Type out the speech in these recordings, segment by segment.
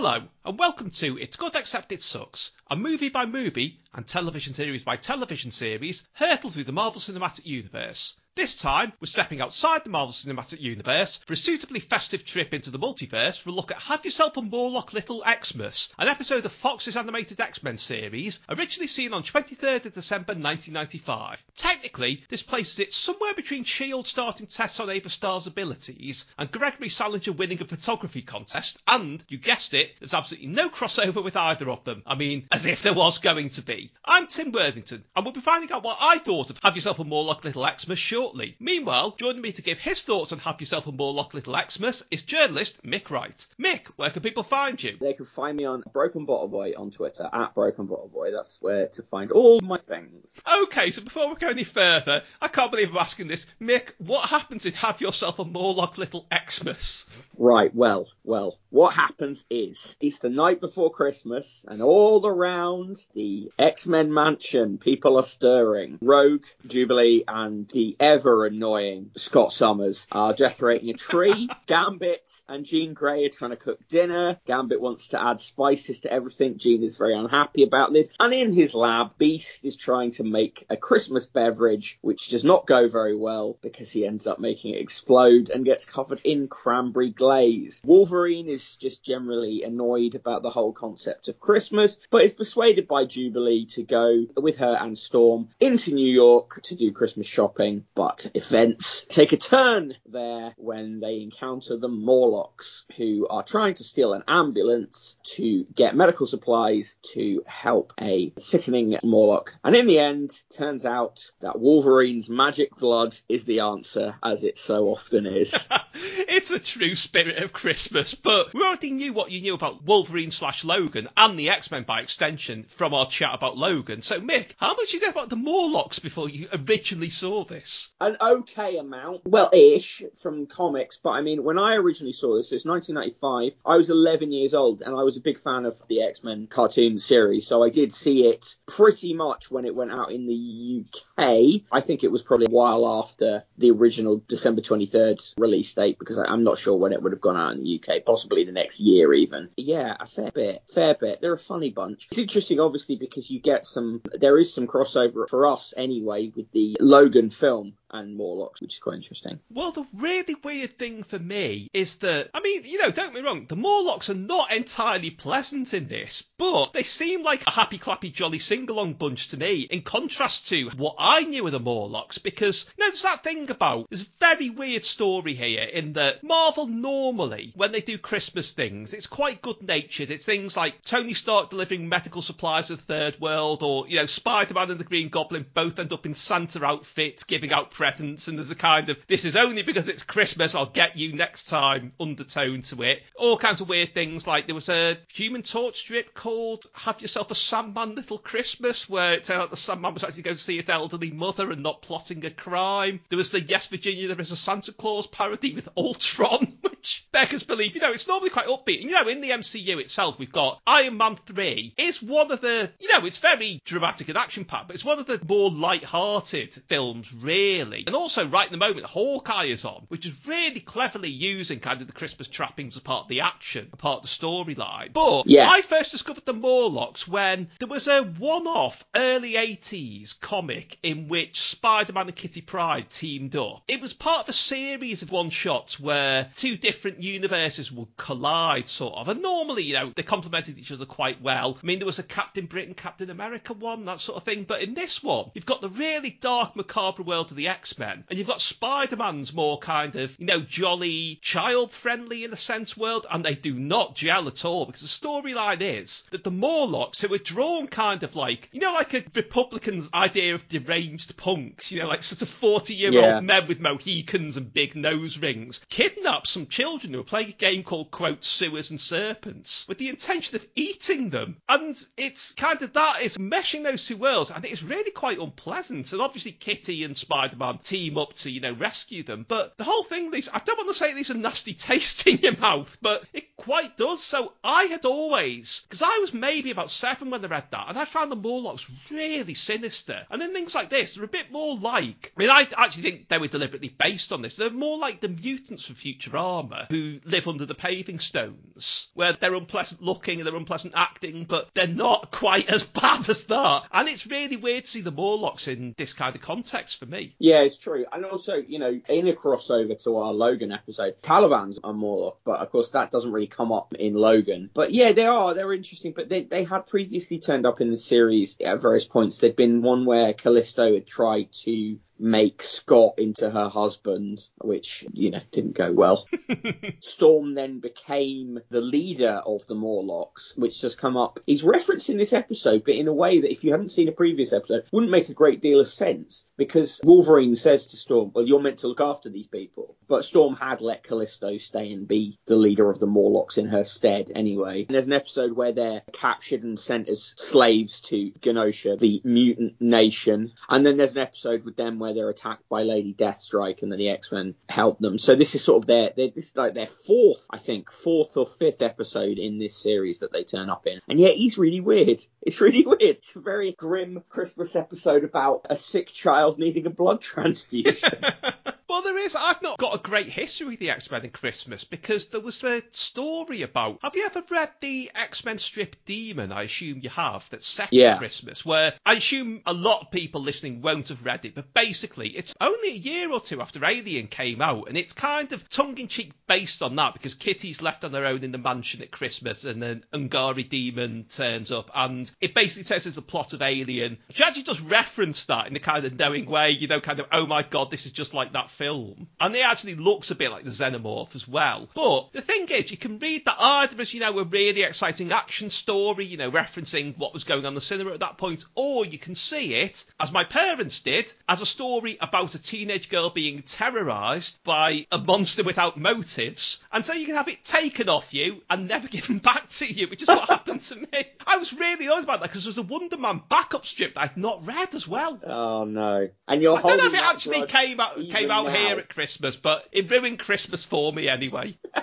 Hello, and welcome to It's Good Except It Sucks, a movie by movie and television series by television series hurtle through the Marvel Cinematic Universe. This time, we're stepping outside the Marvel Cinematic Universe for a suitably festive trip into the multiverse for a look at Have Yourself a Morlock Little Xmas, an episode of Fox's animated X-Men series, originally seen on 23rd of December 1995. Technically, this places it somewhere between S.H.I.E.L.D. starting tests on Ava Starr's abilities and Gregory Salinger winning a photography contest, and, you guessed it, there's absolutely no crossover with either of them. I mean, as if there was going to be. I'm Tim Worthington, and we'll be finding out what I thought of Have Yourself a Morlock Little Xmas shortly. Meanwhile, joining me to give his thoughts on Have Yourself a Morlock Little Xmas is journalist Mick Wright. Mick, where can people find you? They can find me on Broken Bottle Boy on Twitter, at Broken Bottle Boy. That's where to find all my things. Okay, so before we go any further, I can't believe I'm asking this. Mick, what happens in Have Yourself a Morlock Little Xmas? Right, well, well, what happens is it's the night before Christmas, and all around the X Men mansion, people are stirring. Rogue, Jubilee, and the ever annoying Scott Summers are decorating a tree. Gambit and Jean Grey are trying to cook dinner. Gambit wants to add spices to everything. Jean is very unhappy about this. And in his lab, Beast is trying to make a Christmas beverage, which does not go very well because he ends up making it explode and gets covered in cranberry glaze. Wolverine is just generally annoyed about the whole concept of Christmas, but is persuaded by Jubilee to go with her and Storm into New York to do Christmas shopping. But events take a turn there when they encounter the Morlocks, who are trying to steal an ambulance to get medical supplies to help a sickening Morlock. And in the end, turns out that Wolverine's magic blood is the answer, as it so often is. it's the true spirit of Christmas, but we already knew what you knew about Wolverine slash Logan and the X Men by extension from our chat about Logan. So, Mick, how much did you know about the Morlocks before you originally saw this? An okay amount, well, ish, from comics, but I mean, when I originally saw this, it's 1995, I was 11 years old and I was a big fan of the X Men cartoon series, so I did see it pretty much when it went out in the UK. I think it was probably a while after the original December 23rd release date because I, I'm not sure when it would have gone out in the UK, possibly the next year even. Yeah, a fair bit, fair bit. They're a funny bunch. It's interesting, obviously, because you get some, there is some crossover for us anyway with the Logan film and Morlocks, which is quite interesting. Well, the really weird thing for me is that, I mean, you know, don't get me wrong, the Morlocks are not entirely pleasant in this, but they seem like a happy, clappy, jolly sing-along bunch to me, in contrast to what I knew of the Morlocks, because, you know, there's that thing about, there's a very weird story here in that Marvel normally, when they do Christmas things, it's quite good-natured. It's things like Tony Stark delivering medical supplies to the Third World, or, you know, Spider-Man and the Green Goblin both end up in Santa outfits, giving out presents, and there's a kind of this is only because it's Christmas, I'll get you next time undertone to it. All kinds of weird things like there was a Human Torch strip called Have Yourself a Sandman Little Christmas, where it turned out the Sandman was actually going to see his elderly mother and not plotting a crime. There was the Yes Virginia, there is a Santa Claus parody with Ultron, which which beggars belief. You know, it's normally quite upbeat. And, you know, in the MCU itself, we've got Iron Man 3 is one of the, you know, it's very dramatic and action packed, but it's one of the more light-hearted films, really. And also, right at the moment, Hawkeye is on, which is really cleverly using kind of the Christmas trappings as part of the action, a part of the storyline. But Yeah. I first discovered the Morlocks when there was a one-off early 80s comic in which Spider-Man and Kitty Pryde teamed up. It was part of a series of one-shots where two different universes would collide, sort of. And normally, you know, they complemented each other quite well. I mean, there was a Captain Britain, Captain America one, that sort of thing. But in this one, you've got the really dark, macabre world of the X-Men, and you've got Spider-Man's more kind of, you know, jolly, child-friendly in a sense world, and they do not gel at all because the storyline is that the Morlocks, who are drawn kind of like, you know, like a Republican's idea of deranged punks, you know, like sort of 40-year-old Yeah. men with Mohicans and big nose rings, kidnap some children who are playing a game called, quote, Sewers and Serpents, with the intention of eating them. And it's kind of that is meshing those two worlds, and it's really quite unpleasant. And obviously, Kitty and Spider Man team up to, you know, rescue them. But the whole thing, leaves, I don't want to say it leaves a nasty taste in your mouth, but it quite does. So I had always, because I was maybe about seven when I read that, and I found the Morlocks really sinister. And then things like this, they're a bit more like, I mean, I actually think they were deliberately based on this. They're more like the mutants from *Future Futurama who live under the paving stones, where they're unpleasant looking and they're unpleasant acting, but they're not quite as bad as that. And it's really weird to see the Morlocks in this kind of context for me. Yeah, it's true. And also, you know, in a crossover to our Logan episode, Caliban's a Morlock, but of course that doesn't really come up in Logan. But yeah, they are, they're interesting, but they, they had previously turned up in the series at various points. There'd been one where Callisto had tried to make Scott into her husband, which, you know, didn't go well. Storm then became the leader of the Morlocks, which has come up. He's referenced in this episode, but in a way that if you haven't seen a previous episode, wouldn't make a great deal of sense because Wolverine says to Storm, Well, you're meant to look after these people. But Storm had let Callisto stay and be the leader of the Morlocks in her stead anyway. And there's an episode where they're captured and sent as slaves to Genosha, the mutant nation. And then there's an episode with them where they're attacked by Lady Deathstrike and then the X-Men help them. So this is sort of their, their this is like their fourth, I think, fourth or fifth episode in this series that they turn up in. And yet he's really weird. It's really weird. It's a very grim Christmas episode about a sick child needing a blood transfusion. Well, there is. I've not got a great history with the X Men and Christmas because there was the story about. Have you ever read the X Men strip Demon? I assume you have. That's set Yeah. at Christmas. Where I assume a lot of people listening won't have read it, but basically, it's only a year or two after Alien came out, and it's kind of tongue in cheek based on that because Kitty's left on her own in the mansion at Christmas, and then Ungari Demon turns up, and it basically tells us the plot of Alien. She actually does reference that in a kind of knowing way, you know, kind of, oh my god, this is just like that film. And it actually looks a bit like the Xenomorph as well. But the thing is, you can read that either as, you know, a really exciting action story, you know, referencing what was going on in the cinema at that point, or you can see it, as my parents did, as a story about a teenage girl being terrorized by a monster without motives. And so you can have it taken off you and never given back to you, which is what happened to me. I was really annoyed about that because there was a Wonder Man backup strip that I'd not read as well. oh no. And you're I don't know if it actually came out came out now. here at Christmas, but it ruined Christmas for me anyway.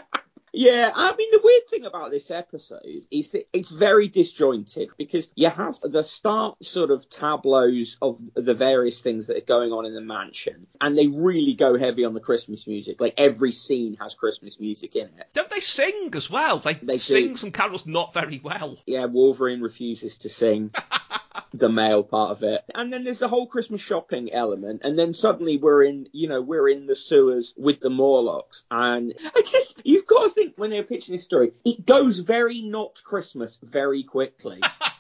Yeah, I mean the weird thing about this episode is that it's very disjointed because you have the start sort of tableaus of the various things that are going on in the mansion, and they really go heavy on the Christmas music. Like every scene has Christmas music in it. Don't they sing as well? They, They sing do. some carols not very well. Yeah, Wolverine refuses to sing. the male part of it. And then there's the whole Christmas shopping element. And then suddenly we're in, you know, we're in the sewers with the Morlocks. And it's just, you've got to think when they're pitching this story, it goes very not Christmas very quickly.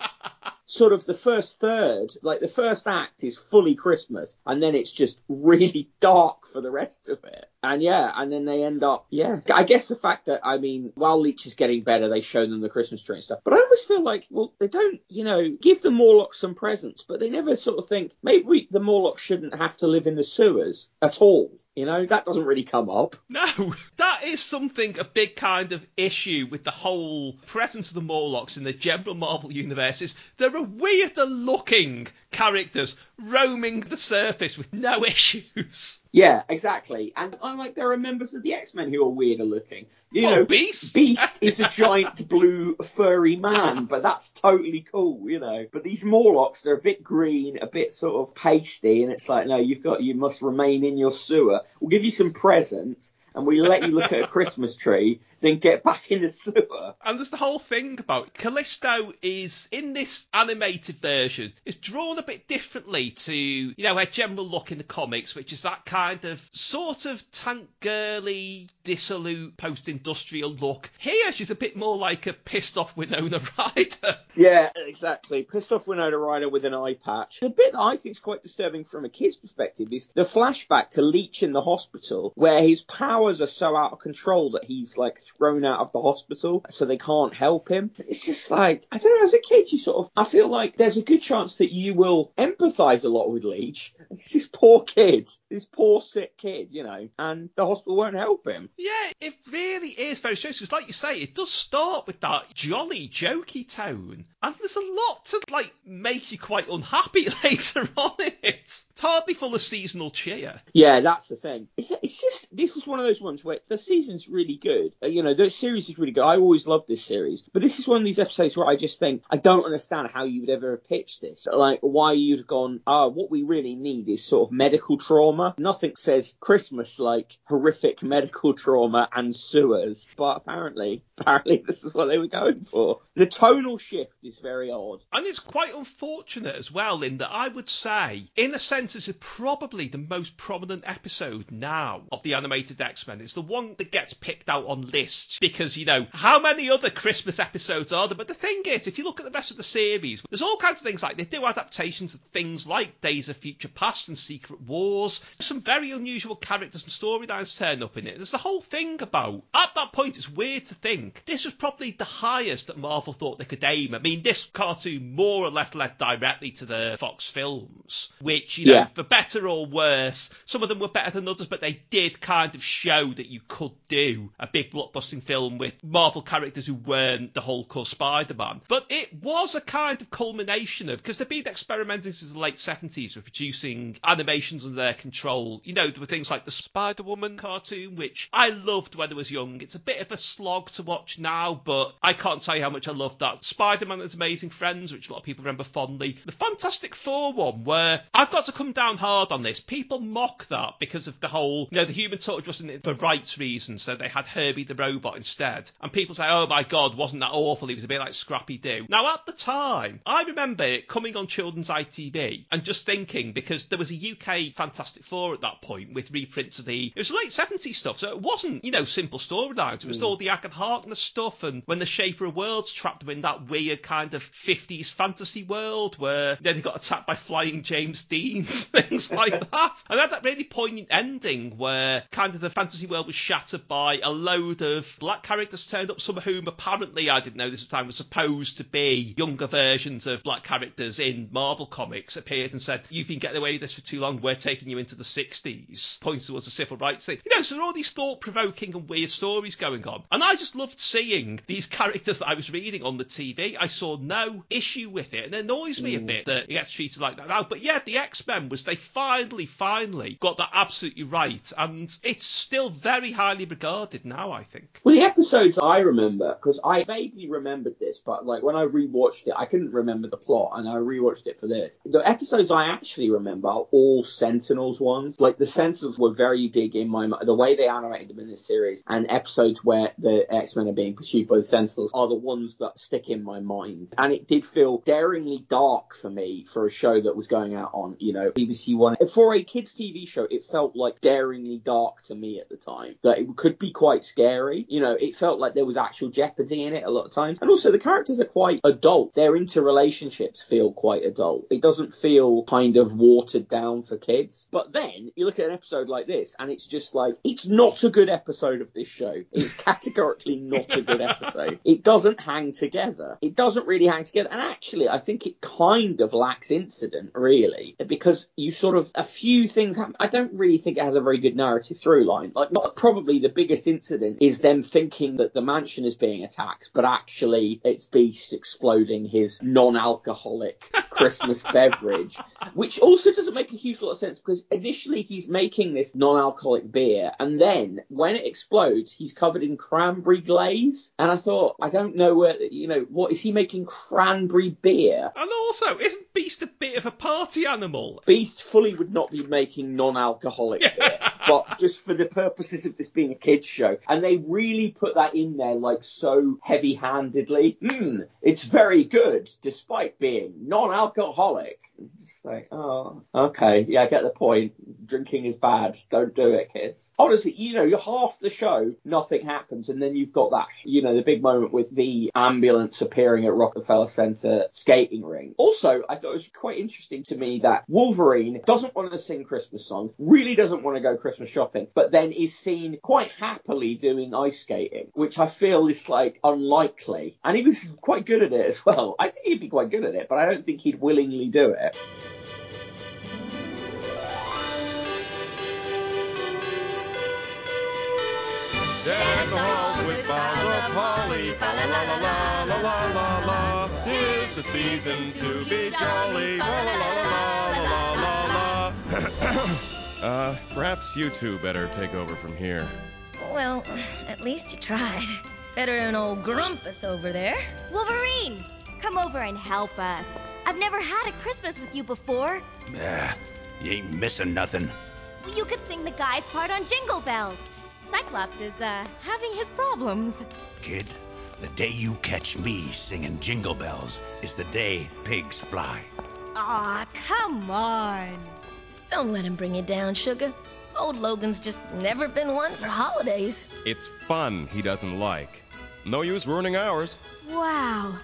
Sort of the first third, like the first act is fully Christmas, and then it's just really dark for the rest of it. And yeah, and then they end up, yeah. I guess the fact that, I mean, while Leech is getting better, they show them the Christmas tree and stuff. But I always feel like, well, they don't, you know, give the Morlocks some presents, but they never sort of think, maybe we, the Morlocks shouldn't have to live in the sewers at all. You know, that doesn't really come up. No, is something, a big kind of issue with the whole presence of the Morlocks in the general Marvel universe is they're a weirder looking characters roaming the surface with no issues. Yeah, exactly. And I'm like, there are members of the X Men who are weirder looking. You Oh, know, Beast? Beast is a giant blue furry man, but that's totally cool, you know. But these Morlocks, they're a bit green, a bit sort of pasty, and it's like, no, you've got, you must remain in your sewer. We'll give you some presents, and we let you look at a Christmas tree, then get back in the sewer. And there's the whole thing about Callisto is in this animated version is drawn a bit differently to you know her general look in the comics, which is that kind of sort of tank girly, dissolute, post-industrial look. Here she's a bit more like a pissed off Winona Ryder. Yeah, exactly. Pissed off Winona Ryder with an eye patch. The bit that I think is quite disturbing from a kid's perspective is the flashback to Leech in the hospital, where his powers are so out of control that he's like thrown out of the hospital, so they can't help him. It's just like I don't know. As a kid, you sort of I feel like there's a good chance that you will empathise a lot with Leech. It's this poor kid, this poor sick kid, you know, and the hospital won't help him. Yeah, it really is very strange because, like you say, it does start with that jolly, jokey tone, and there's a lot to like make you quite unhappy later on it. It's hardly full of seasonal cheer. Yeah, that's the thing. It's just this is one of those ones where the season's really good. You know, the series is really good. I always loved this series, but this is one of these episodes where I just think I don't understand how you would ever have pitched this. Like why you'd have gone, ah, what we really need is sort of medical trauma. Nothing says Christmas like horrific medical trauma and sewers, but apparently, apparently this is what they were going for. The tonal shift is very odd. And it's quite unfortunate as well, in that I would say, in a sense, is probably the most prominent episode now of the animated X Men. It's the one that gets picked out on lists because, you know, how many other Christmas episodes are there? But the thing is, if you look at the rest of the series, there's all kinds of things like they do adaptations of things like Days of Future Past and Secret Wars. Some very unusual characters and storylines turn up in it. There's the whole thing about, at that point, it's weird to think this was probably the highest that Marvel thought they could aim. I mean, this cartoon more or less led directly to the Fox films, which, you know, Yeah. for better or worse, some of them were better than others, but they did kind of show that you could do a big blockbusting film with Marvel characters who weren't the Hulk or Spider-Man. But it was a kind of culmination of, because they've been experimenting since the late 70s with producing animations under their control. You know, there were things like the Spider-Woman cartoon, which I loved when I was young. It's a bit of a slog to watch now, but I can't tell you how much I loved that. Spider-Man and His Amazing Friends, which a lot of people remember fondly. The Fantastic Four one, where I've got to come down hard on this. People mock that because of the whole, you know, the Human Torch wasn't for rights reasons, so they had Herbie the Robot instead. And people say, oh my god, wasn't that awful? He was a bit like Scrappy Doo. Now, at the time, I remember it coming on children's ITV and just thinking, because there was a UK Fantastic Four at that point with reprints of the, it was late 70s stuff, so it wasn't, you know, simple storylines. It was mm. all the Agatha Harkness stuff and when the Shaper of Worlds trapped them in that weird kind of 50s fantasy world where you know, they got attacked by flying James Deans, things like that. And had that really poignant ending where kind of the fantasy world was shattered by a load of black characters turned up, some of whom apparently, I didn't know this at the time, were supposed to be younger versions of black characters in Marvel comics, appeared and said, You've been getting away with this for too long, we're taking you into the 60s, points towards the civil rights thing. You know, so there are all these thought provoking and weird stories going on. And I just loved seeing these characters that I was reading on the TV. I saw no issue with it. And it annoys me a mm. bit that it gets treated like that now. But yeah, the X Men was they finally, finally got that absolutely right. And it's still very highly regarded now, I think. Well, the episodes I remember, because I vaguely remembered this, but like when I rewatched it, I couldn't remember the plot, and I rewatched it for this. The episodes I actually remember are all Sentinels ones. Like the Sentinels were very big in my mind. The way they animated them in this series, and episodes where the X Men are being pursued by the Sentinels are the ones that stick in my mind. And it did feel daringly dark for me for a show that was going out on, you know, BBC One. For a kids' TV show, it felt like daringly dark to me at the time. That it could be quite scary. You know, it felt like there was actual jeopardy in it a lot of times. And also the characters are quite adult. Their interrelationships feel quite adult. It doesn't feel kind of watered down for kids. But then you look at an episode like this and it's just like, it's not a good episode of this show. It's categorically not a good episode. It doesn't hang together. It doesn't really hang together. And actually, I think it kind of lacks incident, really, because you sort of, a few things happen. I don't really think it has a very good narrative through line. Like, not probably the biggest incident is them thinking that the mansion is being attacked, but actually it's Beast exploding his non-alcoholic Christmas beverage, which also doesn't make a huge lot of sense because initially he's making this non-alcoholic beer, and then when it explodes, he's covered in cranberry glaze. And I thought, I don't know where, you know, what is he making cranberry beer? And also, isn't Beast a bit of a party animal? Beast fully would not be making non-alcoholic beer, but just for the purposes of this being a kids show, and they really put that in there like so heavy-handedly. Hmm, it's very good despite being non-alcoholic. Just like, oh, okay, yeah, I get the point. Drinking is bad. Don't do it, kids. Honestly, you know, you're half the show, nothing happens, and then you've got that, you know, the big moment with the ambulance appearing at Rockefeller Center skating ring. Also, I thought it was quite interesting to me that Wolverine doesn't want to sing Christmas songs, really doesn't want to go Christmas shopping, but then is seen quite happily doing ice skating, which I feel is like unlikely. And he was quite good at it as well. I think he'd be quite good at it, but I don't think he'd willingly do it. Deck the halls with boughs of holly, la la la la la la la la. Tis the season to be jolly, la la la la la la la la. uh, perhaps you two better take over from here. Well, at least you tried. Better than old Grumpus over there. Wolverine, come over and help us. I've never had a Christmas with you before. Ah, you ain't missing nothing. Well, you could sing the guy's part on Jingle Bells. Cyclops is, uh, having his problems. Kid, the day you catch me singing jingle bells is the day pigs fly. Aw, come on. Don't let him bring you down, sugar. Old Logan's just never been one for holidays. It's fun he doesn't like. No use ruining ours. Wow.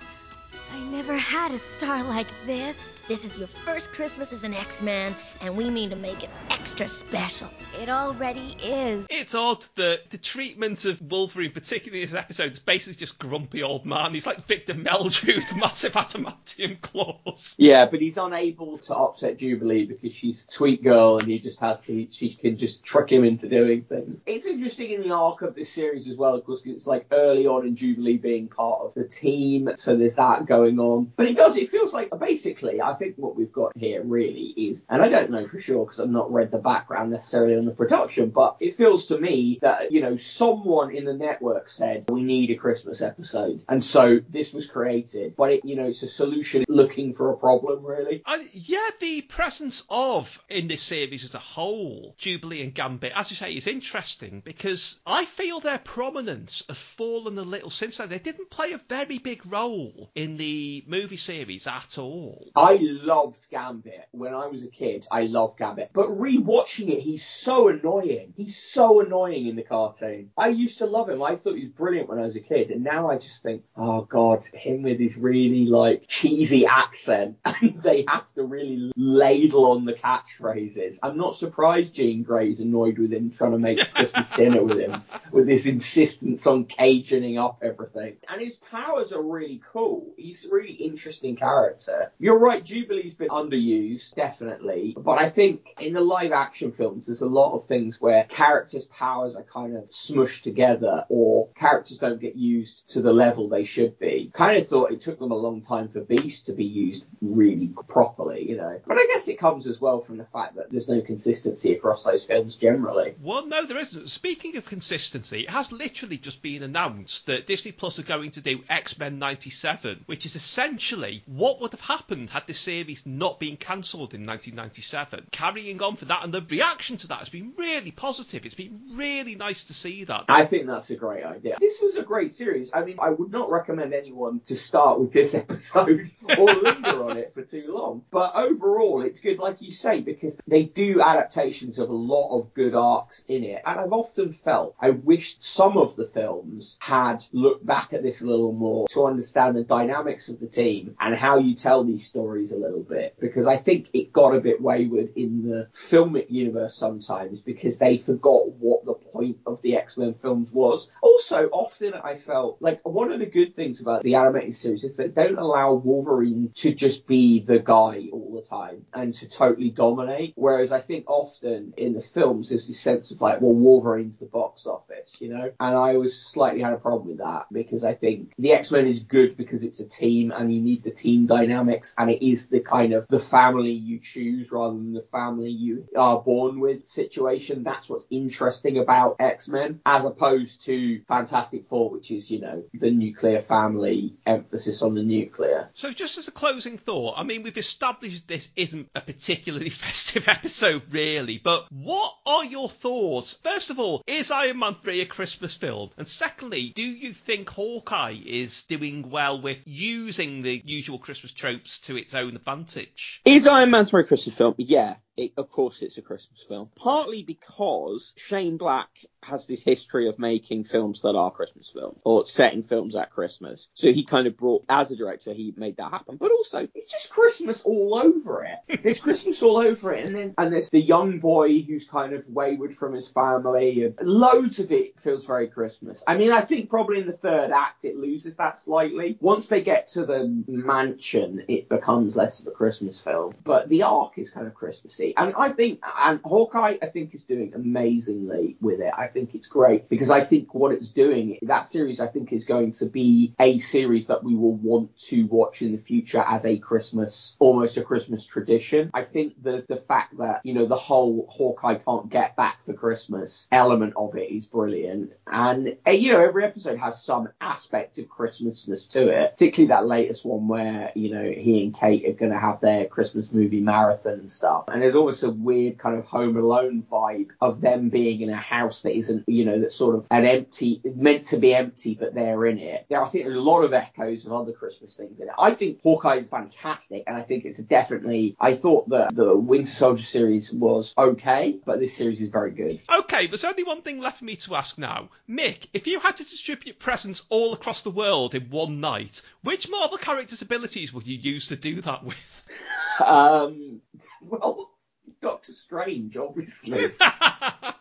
I never had a star like this. This is your first Christmas as an X-Man, and we mean to make it extra special. It already is. It's odd that the treatment of Wolverine, particularly in this episode, is basically just grumpy old man. He's like Victor Meldrew with massive adamantium claws. Yeah, but he's unable to upset Jubilee because she's a sweet girl and he just has to, she can just trick him into doing things. It's interesting in the arc of this series as well, of course, 'cause it's like early on in Jubilee being part of the team, so there's that going on. But it does, it feels like basically, I think what we've got here really is, and I don't know for sure because I've not read the background necessarily on the production, but it feels to me that, you know, someone in the network said, we need a Christmas episode. And so this was created, but it, you know, it's a solution looking for a problem, really. Uh, yeah, the presence of, in this series as a whole, Jubilee and Gambit, as you say, is interesting because I feel their prominence has fallen a little since then. They didn't play a very big role in the movie series at all. I loved Gambit when I was a kid. I loved Gambit, but rewatching it, he's so annoying. He's so annoying in the cartoon. I used to love him. I thought he was brilliant when I was a kid, and now I just think, oh god, him with his really like cheesy accent, and they have to really ladle on the catchphrases. I'm not surprised Jean Grey's annoyed with him trying to make Christmas dinner with him, with his insistence on Cajuning up everything. And his powers are really cool. He's a really interesting character. You're right, Jubilee's been underused, definitely. But I think in the live action films, there's a lot of things where characters' powers are kind of smushed together or characters don't get used to the level they should be. Kind of thought it took them a long time for Beast to be used really properly, you know. But I guess it comes as well from the fact that there's no consistency across those films generally. Well, no, there isn't. Speaking of consistency, it has literally just been announced that Disney Plus are going to do X Men 97, which is essentially what would have happened had this series not been cancelled in 1997. Carrying on for that, and the reaction to that has been really positive. It's been really nice to see that. I think that's a great idea. This was a great series. I mean, I would not recommend anyone to start with this episode or linger on it for too long. But overall, it's good, like you say, because they do adaptations of a lot of good arcs in it. And I've often felt I wished some of the films had looked back at this a little more to understand the dynamics of the team and how you tell these stories a little bit. Because I think it got a bit wayward in the filmic universe sometimes because they forgot what the point of the X-Men films was. Also, often I felt like one of the good things about the animated series is that they don't allow Wolverine to just be the guy all the time and to totally dominate. Whereas I think often in the films there's this sense of like, well, Wolverine's the box office, you know? And I always slightly had a problem with that because I think the X-Men is good because it's a team and you need the team dynamics and it is the kind of the family you choose rather than the family you are born with situation. That's what's interesting about X-Men as opposed to Fantastic Four, which is, you know, the nuclear family emphasis on the nuclear. So, just as a closing thought, I mean, we've established this isn't a particularly festive episode, really, but what are your thoughts? First of all, is Iron Man 3 a Christmas film? And secondly, do you think Hawkeye is doing well with using the usual Christmas tropes to its own advantage? Is Iron Man 3 a Christmas film? Yeah. It, of course, it's a Christmas film. Partly because Shane Black has this history of making films that are Christmas films or setting films at Christmas. So he kind of brought, as a director, he made that happen. But also, it's just Christmas all over it. There's Christmas all over it, and then and there's the young boy who's kind of wayward from his family, and loads of it feels very Christmas. I mean, I think probably in the third act it loses that slightly. Once they get to the mansion, it becomes less of a Christmas film. But the arc is kind of Christmassy, and I think and Hawkeye I think is doing amazingly with it. I think it's great because I think what it's doing, that series I think is going to be a series that we will want to watch in the future as a Christmas, almost a Christmas tradition. I think the the fact that, you know, the whole Hawkeye can't get back for Christmas element of it is brilliant. And, uh, you know, every episode has some aspect of Christmasness to it, particularly that latest one where, you know, he and Kate are going to have their Christmas movie marathon and stuff. And there's almost a weird kind of Home Alone vibe of them being in a house that isn't, you know, that's sort of an empty, meant to be empty, but they're in it. There, I think there's a lot of echoes of other Christmas things in it. I think Hawkeye is fantastic, and I think it's definitely. I thought that the Winter Soldier series was okay, but this series is very good. Okay, there's only one thing left for me to ask now. Mick, if you had to distribute presents all across the world in one night, which Marvel characters' abilities would you use to do that with? Um, well, Doctor Strange, obviously.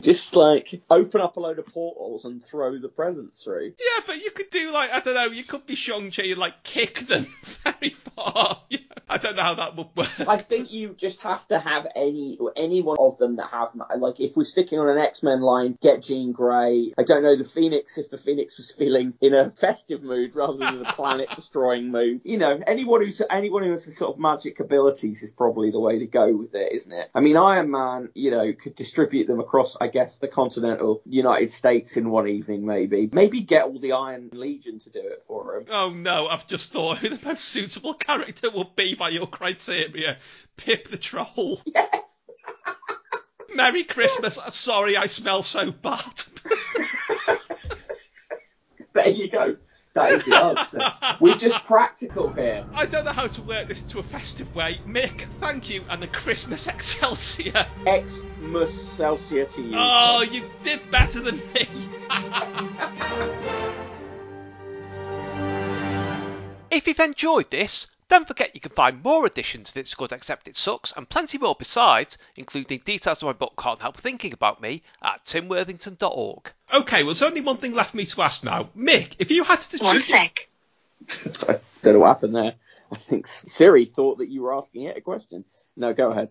Just like open up a load of portals and throw the presents through. Yeah, but you could do like I don't know. You could be Shang-Chi and like kick them very far. I don't know how that would work. I think you just have to have any any one of them that have like if we're sticking on an X Men line, get Jean Grey. I don't know the Phoenix if the Phoenix was feeling in a festive mood rather than a planet destroying mood. You know, anyone who's anyone who has the sort of magic abilities is probably the way to go with it, isn't it? I mean, Iron Man, you know, could distribute them across, I guess, the continental United States in one evening, maybe. Maybe get all the Iron Legion to do it for him. Oh no, I've just thought who the most suitable character would be by your criteria. Pip the Troll. Yes. Merry Christmas. Sorry, I smell so bad. there you go. That is the answer. We're just practical here. I don't know how to work this to a festive way. Mick, thank you, and the Christmas Excelsior. Xmas Celsius to you. Oh, you did better than me. if you've enjoyed this, don't forget you can find more editions of It's Good Except It Sucks and plenty more besides, including details of my book Can't Help Thinking About Me at timworthington.org. Okay, well, there's only one thing left for me to ask now. Mick, if you had to choose... One sec. I don't know what happened there. I think Siri thought that you were asking it a question. No, go ahead.